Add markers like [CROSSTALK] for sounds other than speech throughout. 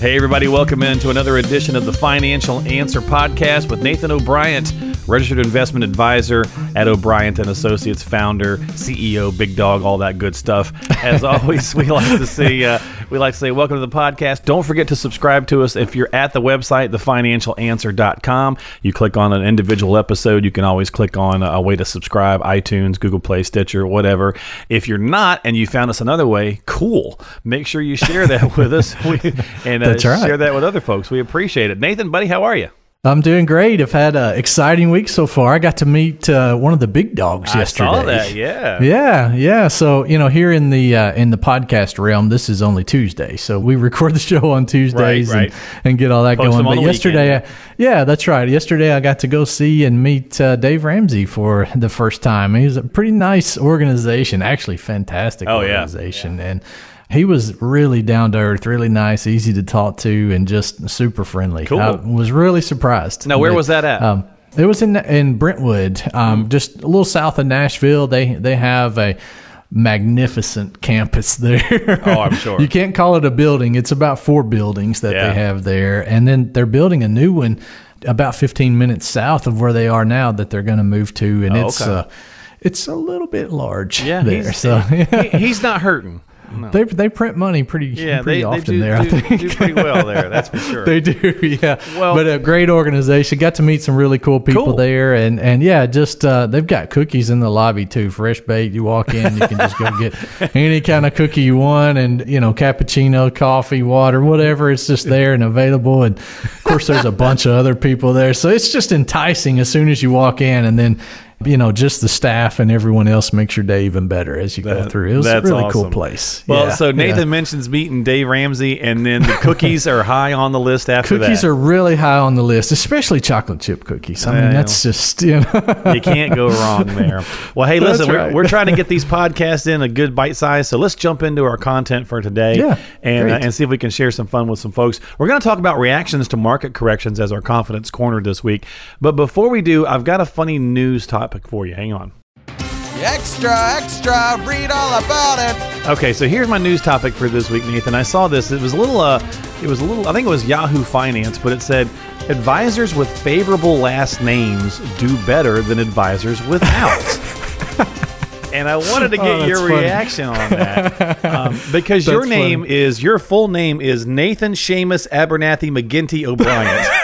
Hey, everybody, welcome into another edition of the Financial Answer Podcast with Nathan O'Brien, registered investment advisor at O'Brien and Associates, founder, CEO, big dog, all that good stuff. As [LAUGHS] always, we like to see uh, we like to say, welcome to the podcast. Don't forget to subscribe to us if you're at the website, thefinancialanswer.com. You click on an individual episode, you can always click on a way to subscribe, iTunes, Google Play, Stitcher, whatever. If you're not and you found us another way, cool. Make sure you share that [LAUGHS] with us we, and uh, right. share that with other folks. We appreciate it. Nathan, buddy, how are you? I'm doing great. I've had an exciting week so far. I got to meet uh, one of the big dogs yesterday. Saw that. Yeah. Yeah, yeah. So you know, here in the uh, in the podcast realm, this is only Tuesday, so we record the [LAUGHS] show on Tuesdays right. And, and get all that Post going. But yesterday, I, yeah, that's right. Yesterday, I got to go see and meet uh, Dave Ramsey for the first time. He's a pretty nice organization, actually, fantastic Oh, yeah. organization, and. He was really down to earth, really nice, easy to talk to, and just super friendly. Cool. I was really surprised. Now, where that- was that at? um, it was in in Brentwood, um, just a little south of Nashville. They they have a magnificent campus [LAUGHS] there. Oh, I'm sure. you can't call it a building. It's about four buildings that Yeah. they have there, and then they're building a new one about 15 minutes south of where they are now that they're going to move to, and Oh, it's okay. uh, it's a little bit large Yeah. there. he's, So [LAUGHS] he- he's not hurting. They they print money pretty Yeah, pretty they, they often do, there. I do, think. do pretty well there. That's for [LAUGHS] sure. They do, [LAUGHS] yeah. Well- but a great organization. Got to meet some really cool people Cool. there, and and yeah, just uh, they've got cookies in the lobby too. Fresh baked. You walk in, you can just go get [LAUGHS] any kind of cookie you want, and you know, cappuccino, coffee, water, whatever. It's just there and available. And of course, there's a bunch of other people there, so it's just enticing as soon as you walk in, and then. You know, just the staff and everyone else makes your day even better as you go through. It was a really awesome. cool place. Well, Yeah, so Nathan yeah. mentions meeting Dave Ramsey, and then the cookies are high on the list after Cookies that. Cookies are really high on the list, especially chocolate chip cookies. I mean, that's just you know. you can't go wrong [LAUGHS] there. Well, hey, listen, we're, we're trying to get these podcasts in a good bite size. So let's jump into our content for today and, uh, and see if we can share some fun with some folks. We're going to talk about reactions to market corrections as our confidence corner this week. But before we do, I've got a funny news topic for you. Hang on. Extra, extra, read all about it. Okay, so here's my news topic for this week, Nathan. I saw this. It was a little, uh, it was a little. I think it was Yahoo Finance, but it said advisors with favorable last names do better than advisors without. [LAUGHS] and I wanted to get Oh, your funny. reaction on that um, [LAUGHS] because your name funny. is your full name is Nathan Seamus Abernathy McGinty O'Brien. [LAUGHS]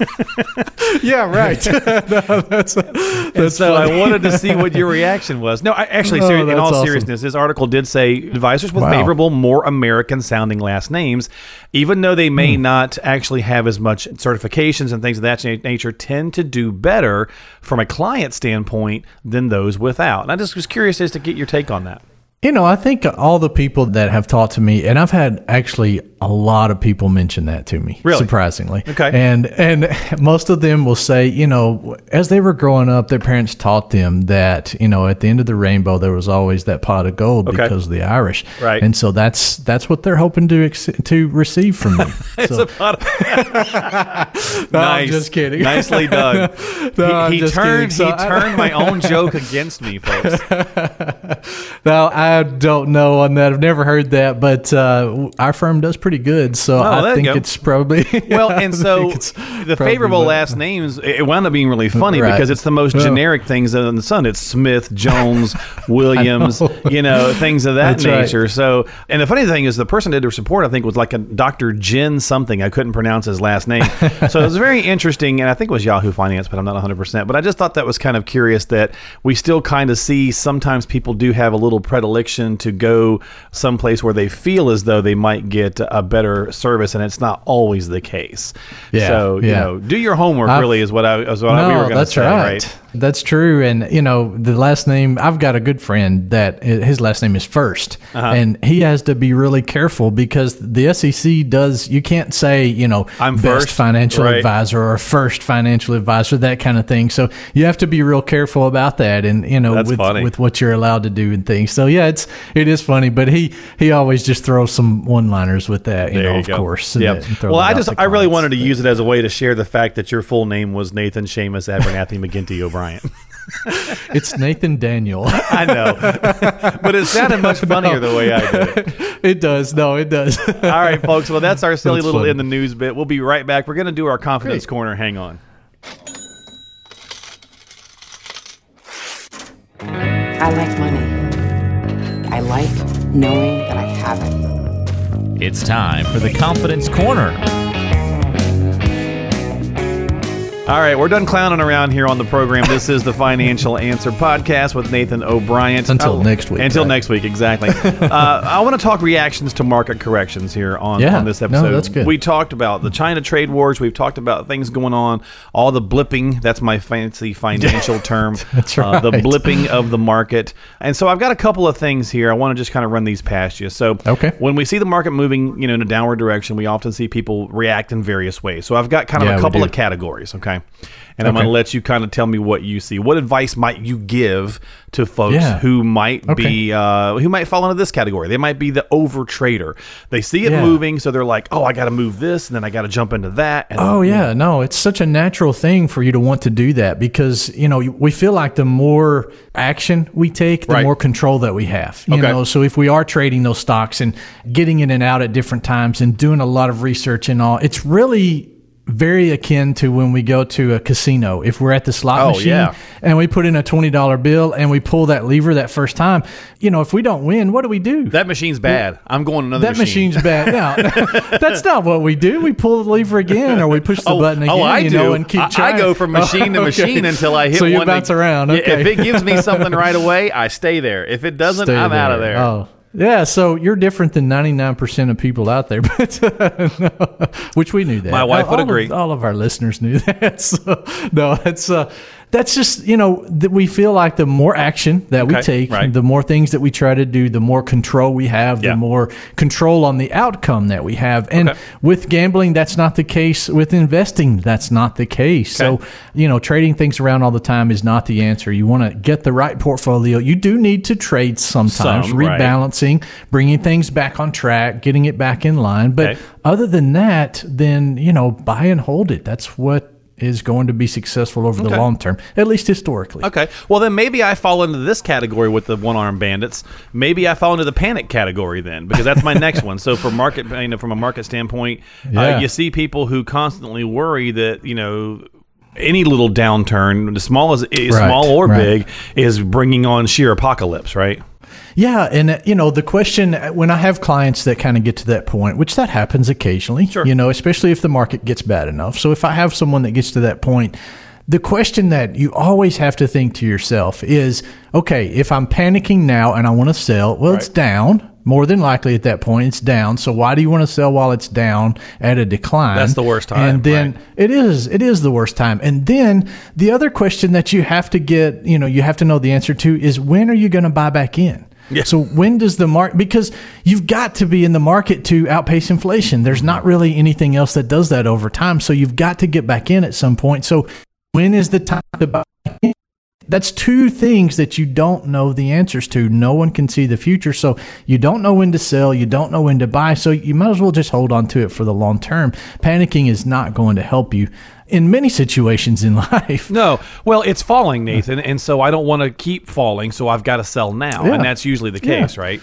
[LAUGHS] yeah, right. [LAUGHS] no, that's And so I wanted to see what your reaction was. No, I, actually, Oh, seri- in all awesome. seriousness, this article did say advisors with Wow. favorable, more American-sounding last names, even though they may Hmm. not actually have as much certifications and things of that nature, tend to do better from a client standpoint than those without. And I just was curious as to get your take on that. You know, I think all the people that have talked to me, and I've had actually a lot of people mention that to me, Really? surprisingly. Okay. And and most of them will say, you know, as they were growing up, their parents taught them that, you know, at the end of the rainbow there was always that pot of gold Okay. because of the Irish. Right. And so that's that's what they're hoping to ex- to receive from me. [LAUGHS] It's So- a pot of- [LAUGHS] [LAUGHS] No, nice. I'm just kidding. Nicely done. No, he he turned kidding. So he I- turned my own joke against me, folks. Now I don't know on that. I've never heard that, but uh, our firm does pretty good, so Oh, I think go. it's probably [LAUGHS] Well, and so the favorable last names, it wound up being really funny Right. because it's the most Well- generic things in the sun. It's Smith, [LAUGHS] Jones, Williams, know. you know, things of that That's right. nature. So, and the funny thing is, the person that did report, I think, was like a Dr. Jin something. I couldn't pronounce his last name. so it was very [LAUGHS] interesting, and I think it was Yahoo Finance, but I'm not 100%. But I just thought that was kind of curious that we still kind of see sometimes people do have a little predilection to go someplace where they feel as though they might get a better service, and it's not always the case. Yeah, So, you yeah. know, do your homework I've- really is what I, is what we were No, going to that's say, right. right? That's true. And, you know, the last name, I've got a good friend that his last name is 1st Uh-huh. And he has to be really careful because the SEC does, you can't say, you know, I'm best first. financial Right. advisor or first financial advisor, that kind of thing. So you have to be real careful about that and, you know, That's with, funny. with what you're allowed to do and things. So yeah, it's, it is funny, but he, he always just throws some one liners with that, you There know, you of go. course. Yeah. Well, I just I really wanted to use it as a way to share the fact that your full name was Nathan Seamus Abernathy McGinty O'Brien. [LAUGHS] It's Nathan Daniel. [LAUGHS] I know, [LAUGHS] but it sounded much funnier the way I did it. it does. No, it does. All right, folks. Well, that's our silly That's little funny. in the news bit. We'll be right back. We're going to do our confidence Great. corner. Hang on. I like money. I like knowing that I have it. It's time for the Confidence Corner. All right, we're done clowning around here on the program. This is the Financial Answer Podcast with Nathan O'Brien. Until Oh, next week, Until right? next week, exactly. [LAUGHS] uh, I want to talk reactions to market corrections here on, Yeah, on this no, episode. that's good. We talked about the China trade wars. We've talked about things going on, all the blipping. That's my fancy financial [LAUGHS] term. That's Uh, the blipping of the market. And so I've got a couple of things here. I want to just kind of run these past you. So Okay. when we see the market moving, you know, in a downward direction, we often see people react in various ways. So I've got kind of Yeah, a couple of categories, okay? And I'm going to let you kind of tell me what you see. What advice might you give to folks Yeah. who might Okay. be uh, who might fall into this category? They might be the over trader. They see it Yeah. moving, so they're like, "Oh, I got to move this, and then I got to jump into that." And, Oh yeah, no, it's such a natural thing for you to want to do that because you know we feel like the more action we take, the Right. more control that we have. You Okay. know, so if we are trading those stocks and getting in and out at different times and doing a lot of research and all, it's really very akin to when we go to a casino. If we're at the slot Oh, machine yeah. and we put in a twenty dollar bill and we pull that lever that first time, you know, if we don't win, what do we do? that machine's bad. I'm going another that machine. machine's bad. No, [LAUGHS] [LAUGHS] that's not what we do. We pull the lever again, or we push the Oh, button oh, again. oh, I you do. know, and keep I, I go from machine to Oh, [LAUGHS] okay. machine until I hit So you one. that- around. Okay. If it gives me something right away, I stay there. If it doesn't, Stay I'm out of there. Oh. Yeah, so you're different than 99% of people out there, [LAUGHS] but no, which we knew that. My wife would of- agree. all of our listeners knew [LAUGHS] that. So, no, it's uh, that's just you know that we feel like the more action that we take, right. the more things that we try to do, the more control we have, Yeah. the more control on the outcome that we have. And Okay. with gambling, that's not the case. With investing, that's not the case. Okay. So you know, trading things around all the time is not the answer. You want to get the right portfolio. You do need to trade sometimes, Some, right. rebalancing, bringing things back on track, getting it back in line. But Okay. other than that, then you know, buy and hold it. That's what is going to be successful over Okay. the long term, at least historically. Okay. Well, then maybe I fall into this category with the one armed bandits. Maybe I fall into the panic category then, because that's my next [LAUGHS] one. So, for market, you know, from a market standpoint, uh, you see people who constantly worry that you know. Any little downturn, the small as is small or right. big, is bringing on sheer apocalypse, right? Yeah, and uh, you know the question uh, when I have clients that kind of get to that point, which that happens occasionally, Sure. you know, especially if the market gets bad enough. So if I have someone that gets to that point, the question that you always have to think to yourself is, okay, if I'm panicking now and I want to sell, well, it's down. More than likely at that point, it's down. So why do you want to sell while it's down at a decline? That's the worst time, And then right. it is. It is the worst time. And then the other question that you have to get, you know, you have to know the answer to is when are you going to buy back in? Yeah. So when does the market? Because you've got to be in the market to outpace inflation. There's not really anything else that does that over time. So you've got to get back in at some point. So when is the time to buy? That's two things that you don't know the answers to. No one can see the future. So you don't know when to sell. You don't know when to buy. So you might as well just hold on to it for the long term. Panicking is not going to help you in many situations in [LAUGHS] life. No, well, it's falling, Nathan, and so I don't want to keep falling, so I've got to sell now, Yeah. and that's usually the Yeah. case, right?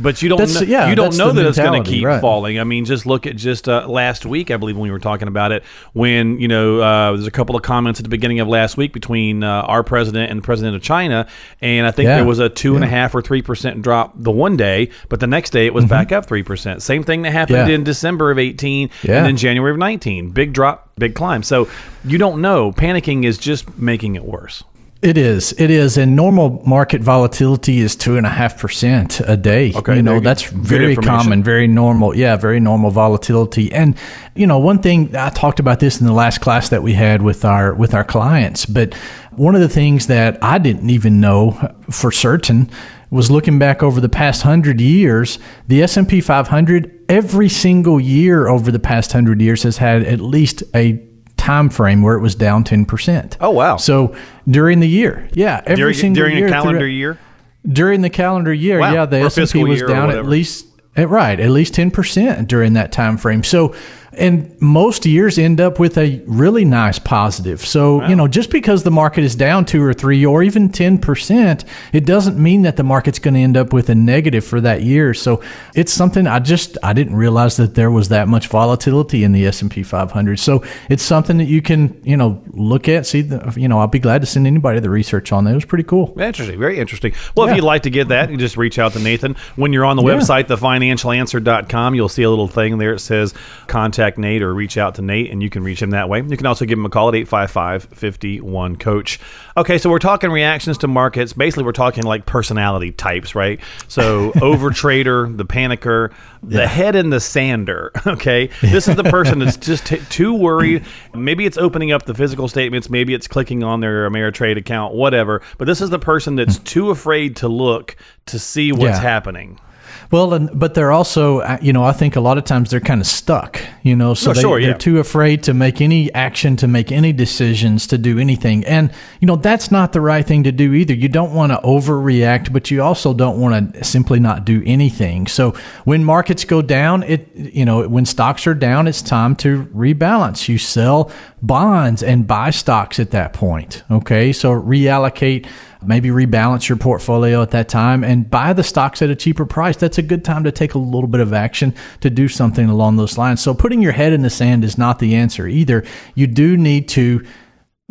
But you don't, That's- know, yeah, you don't know that it's going to keep right. falling. I mean, just look at just uh, last week, I believe, when we were talking about it, when you know uh, there's a couple of comments at the beginning of last week between uh, our president and the president of China, and I think Yeah. there was a two and a half or three percent drop the one day, but the next day it was back up three percent. Same thing that happened Mm-hmm. In December of eighteen, Yeah. and then January of nineteen, big drop, big climb. So you don't know. Panicking is just making it worse. It is. It is. And normal market volatility is two and a half percent a day. Okay, You know, that's very common, very normal. Yeah, very normal volatility. And, you know, one thing I talked about this in the last class that we had with our with our clients, but one of the things that I didn't even know for certain was looking back over the past 100 years, the S&P 500 every single year over the past 100 years has had at least a time frame where it was down 10%. Oh, wow. So during the year, yeah, every during single during year a calendar year. during the calendar year, Wow. yeah, the Or S and P was down at least Eh, right at least ten percent during that time frame. So, and most years end up with a really nice positive. So, you know, just because the market is down two or three or even ten percent, it doesn't mean that the market's going to end up with a negative for that year. So, it's something I just I didn't realize that there was that much volatility in the S and P 500. So, it's something that you can you know look at. See, the, you know, I'll be glad to send anybody the research on that. It was pretty cool. Interesting, very interesting. Well, if you'd like to get that, you just reach out to Nathan. When you're on the Yeah. website, thefinancialanswer.com, you'll see a little thing there. It says contact Nate or reach out to Nate, and you can reach him that way. You can also give him a call at 855 51 Coach. Okay, so we're talking reactions to markets. Basically, we're talking like personality types, right? So, [LAUGHS] overtrader, the panicker, the head in the sander. [LAUGHS] Okay, this is the person that's [LAUGHS] just t- too worried. Maybe it's opening up the physical statements, maybe it's clicking on their Ameritrade account, whatever. But this is the person that's too afraid to look to see what's Yeah. happening. Well, and, but they're also, uh, you know, I think a lot of times they're kind of stuck, you know, so Oh, they, sure, they're yeah. too afraid to make any action, to make any decisions, to do anything. And, you know, that's not the right thing to do either. You don't want to overreact, but you also don't want to simply not do anything. So when markets go down, it, you know, when stocks are down, it's time to rebalance. You sell bonds and buy stocks at that point. Okay. So reallocate maybe rebalance your portfolio at that time and buy the stocks at a cheaper price. That's a good time to take a little bit of action to do something along those lines. So putting your head in the sand is not the answer either. You do need to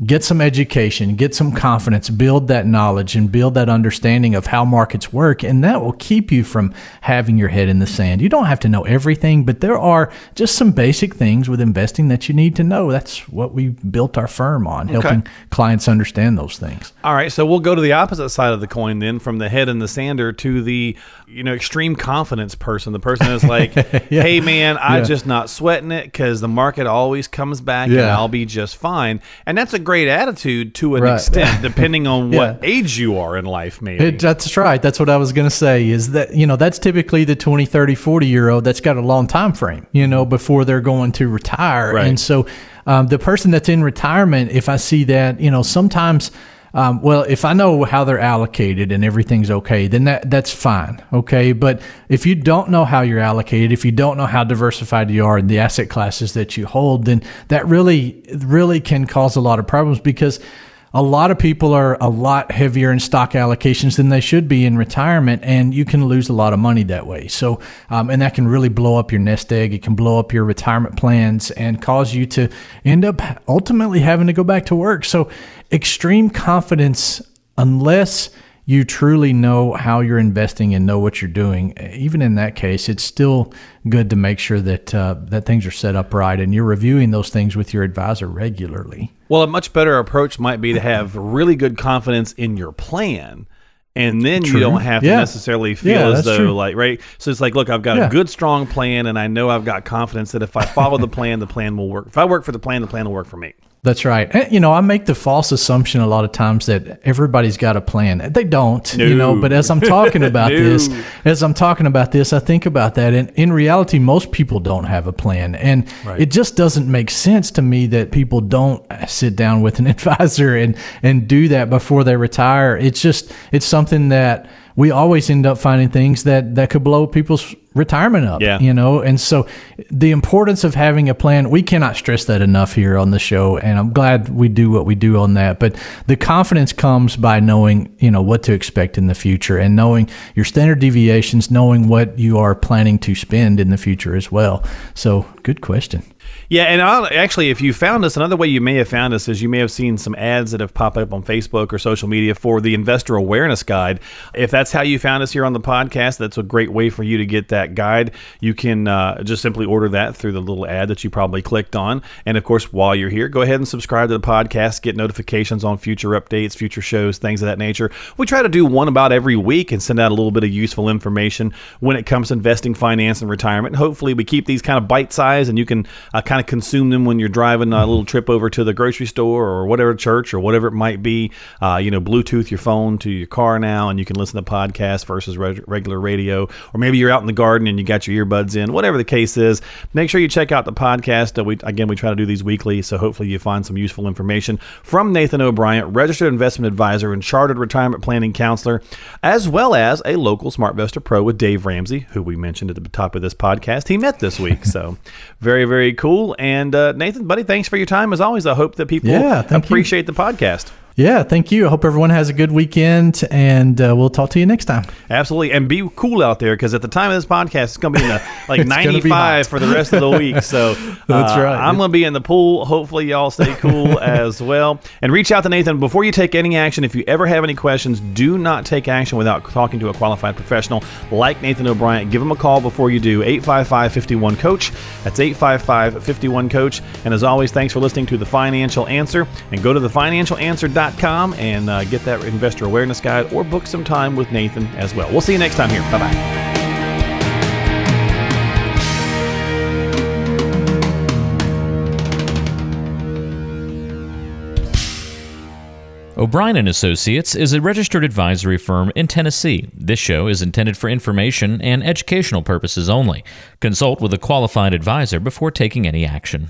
get some education, get some confidence, build that knowledge and build that understanding of how markets work. And that will keep you from having your head in the sand. You don't have to know everything, but there are just some basic things with investing that you need to know. That's what we built our firm on, helping clients understand those things. All right, so we'll go to the opposite side of the coin then, from the head in the sander to the you know extreme confidence person. The person that's like, [LAUGHS] "Hey man, I'm Yeah. just not sweating it because the market always comes back and Yeah. I'll be just fine." And that's a great attitude to an Right. extent, [LAUGHS] depending on what Yeah. age you are in life. Maybe It, that's right. That's what I was going to say is that, you know, that's typically the 20, 30, 40 year old that's got a long time frame, you know, before they're going to retire. Right. And so um, the person that's in retirement, if I see that, you know, sometimes. Um, well, if I know how they're allocated and everything's okay, then that that's fine. Okay, but if you don't know how you're allocated, if you don't know how diversified you are in the asset classes that you hold, then that really really can cause a lot of problems because a lot of people are a lot heavier in stock allocations than they should be in retirement, and you can lose a lot of money that way. So, um, and that can really blow up your nest egg. It can blow up your retirement plans and cause you to end up ultimately having to go back to work. So, extreme confidence, unless you truly know how you're investing and know what you're doing, even in that case, it's still good to make sure that uh, that things are set up right and you're reviewing those things with your advisor regularly. Well, a much better approach might be to have really good confidence in your plan. And then you don't have to Yeah. necessarily feel Yeah, as though, true. like, right? So it's like, look, I've got a good, strong plan, and I know I've got confidence that if I follow the [LAUGHS] plan, the plan will work. If I work for the plan, the plan will work for me. That's right. And, you know, I make the false assumption a lot of times that everybody's got a plan. They don't, you know, but as I'm talking about [LAUGHS] No. this, as I'm talking about this, I think about that. And in reality, most people don't have a plan. And it just doesn't make sense to me that people don't sit down with an [LAUGHS] advisor and, and do that before they retire. It's just, it's something that we always end up finding things that, that could blow people's retirement up. Yeah. You know, and so the importance of having a plan, we cannot stress that enough here on the show. And I'm glad we do what we do on that. But the confidence comes by knowing, you know, what to expect in the future and knowing your standard deviations, knowing what you are planning to spend in the future as well. So good question. Yeah, and I'll, actually, if you found us, another way you may have found us is you may have seen some ads that have popped up on Facebook or social media for the Investor Awareness Guide. If that's how you found us here on the podcast, that's a great way for you to get that guide. You can uh, just simply order that through the little ad that you probably clicked on. And of course, while you're here, go ahead and subscribe to the podcast, get notifications on future updates, future shows, things of that nature. We try to do one about every week and send out a little bit of useful information when it comes to investing, finance, and retirement. And hopefully, we keep these kind of bite sized and you can uh, kind of consume them when you're driving a little trip over to the grocery store or whatever church or whatever it might be. Uh, you know, Bluetooth your phone to your car now, and you can listen to podcasts versus reg- regular radio. Or maybe you're out in the garden and you got your earbuds in. Whatever the case is, make sure you check out the podcast. Uh, we again, we try to do these weekly, so hopefully you find some useful information from Nathan O'Brien, registered investment advisor and chartered retirement planning counselor, as well as a local SmartVestor Pro with Dave Ramsey, who we mentioned at the top of this podcast. He met this week, so [LAUGHS] very very cool. And uh, Nathan, buddy, thanks for your time as always. I hope that people Yeah, thank you. appreciate the podcast. Yeah, thank you. I hope everyone has a good weekend, and uh, we'll talk to you next time. Absolutely, and be cool out there because at the time of this podcast, it's going to be in the [LAUGHS] like It's gonna be 95 for the rest of the week. So [LAUGHS] That's uh, right. I'm going to be in the pool. Hopefully, y'all stay cool [LAUGHS] as well. And reach out to Nathan before you take any action. If you ever have any questions, do not take action without talking to a qualified professional like Nathan O'Brien. Give him a call before you do. 855 51 Coach. That's 855 51 Coach. And as always, thanks for listening to The Financial Answer. And go to thefinancialanswer.com and uh, get that investor awareness guide or book some time with Nathan as well. We'll see you next time here. Bye bye. O'Brien and Associates is a registered advisory firm in Tennessee. This show is intended for information and educational purposes only. Consult with a qualified advisor before taking any action.